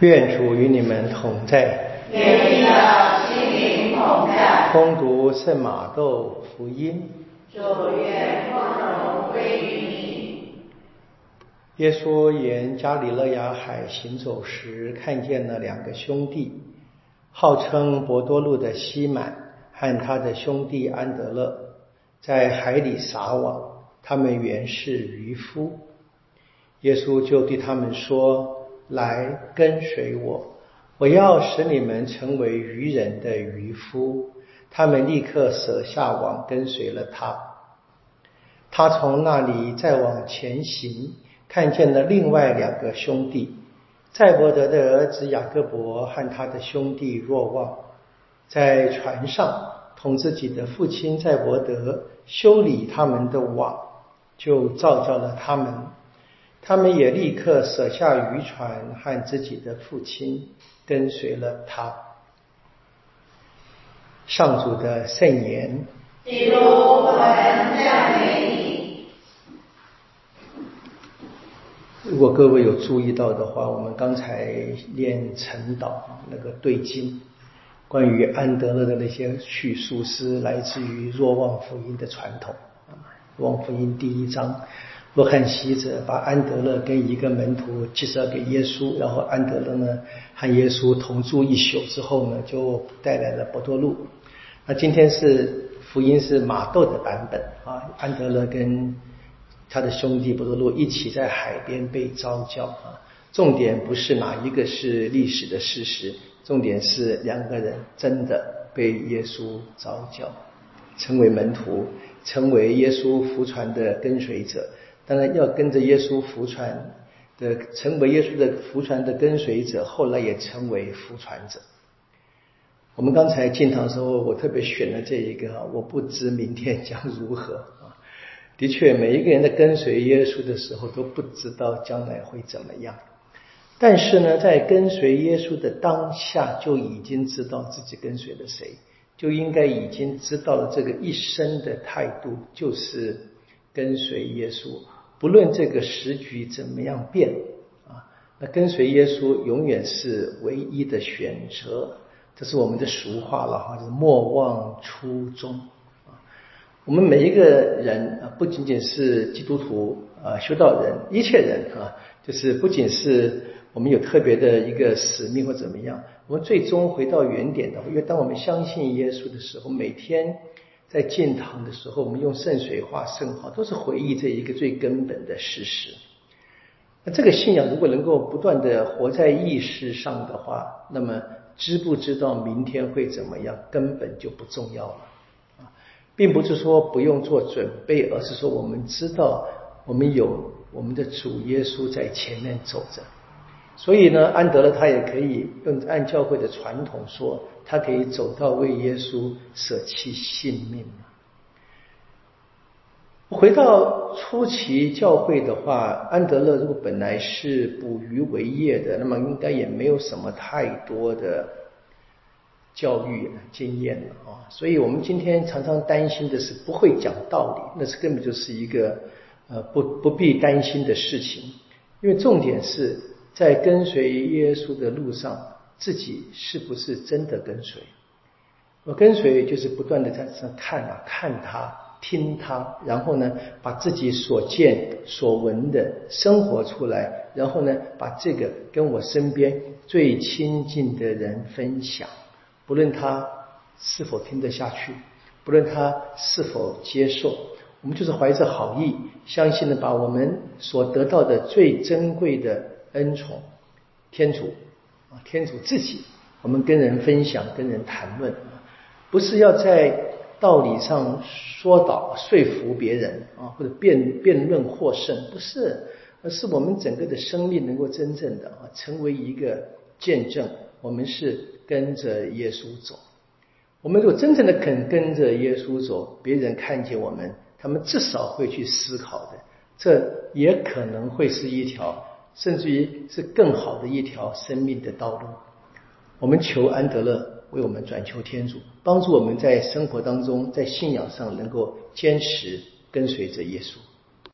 愿主与你们同在。愿你的心灵同在。攻读圣马窦福音。主愿光荣归于你。耶稣沿加里勒亚海行走时，看见了两个兄弟，号称博多禄的西满和他的兄弟安德勒，在海里撒网。他们原是渔夫。耶稣就对他们说。来跟随我，我要使你们成为渔人的渔夫。他们立刻舍下网，跟随了他。他从那里再往前行，看见了另外两个兄弟，赛伯德的儿子雅各伯和他的兄弟若望，在船上同自己的父亲赛伯德修理他们的网，就召叫了他们。他们也立刻舍下渔船和自己的父亲，跟随了他。上主的圣言。比如我们赞美你。如果各位有注意到的话，我们刚才练晨祷那个对经，关于安德勒的那些叙述是来自于若望福音的传统若望福音第一章。洛汉西者把安德勒跟一个门徒介绍给耶稣，然后安德勒呢和耶稣同住一宿之后呢，就带来了博多禄。那今天是福音是马窦的版本啊，安德勒跟他的兄弟博多禄一起在海边被招教啊。重点不是哪一个是历史的事实，重点是两个人真的被耶稣招教，成为门徒，成为耶稣福传的跟随者。当然要跟着耶稣福传的，成为耶稣的福传的跟随者，后来也成为福传者。我们刚才进堂的时候，我特别选了这一个，我不知明天将如何啊。的确，每一个人在跟随耶稣的时候，都不知道将来会怎么样。但是呢，在跟随耶稣的当下，就已经知道自己跟随了谁，就应该已经知道了这个一生的态度，就是跟随耶稣。不论这个时局怎么样变啊，那跟随耶稣永远是唯一的选择。这是我们的俗话了哈，就是莫忘初衷啊。我们每一个人啊，不仅仅是基督徒啊，修道人，一切人啊，就是不仅是我们有特别的一个使命或怎么样，我们最终回到原点的，因为当我们相信耶稣的时候，每天。在建堂的时候，我们用圣水画圣号，都是回忆这一个最根本的事实。那这个信仰如果能够不断的活在意识上的话，那么知不知道明天会怎么样，根本就不重要了啊，并不是说不用做准备，而是说我们知道我们有我们的主耶稣在前面走着。所以呢，安德勒他也可以用按教会的传统说，他可以走到为耶稣舍弃性命。回到初期教会的话，安德勒如果本来是捕鱼为业的，那么应该也没有什么太多的教育经验了啊。所以我们今天常常担心的是不会讲道理，那是根本就是一个呃不不必担心的事情，因为重点是。在跟随耶稣的路上，自己是不是真的跟随？我跟随就是不断的在上看啊，看他，听他，然后呢，把自己所见所闻的生活出来，然后呢，把这个跟我身边最亲近的人分享，不论他是否听得下去，不论他是否接受，我们就是怀着好意，相信呢把我们所得到的最珍贵的。恩宠，天主啊，天主自己，我们跟人分享，跟人谈论，不是要在道理上说导、说服别人啊，或者辩辩论获胜，不是，而是我们整个的生命能够真正的啊，成为一个见证。我们是跟着耶稣走，我们如果真正的肯跟着耶稣走，别人看见我们，他们至少会去思考的，这也可能会是一条。甚至于是更好的一条生命的道路。我们求安德勒为我们转求天主，帮助我们在生活当中，在信仰上能够坚持跟随着耶稣。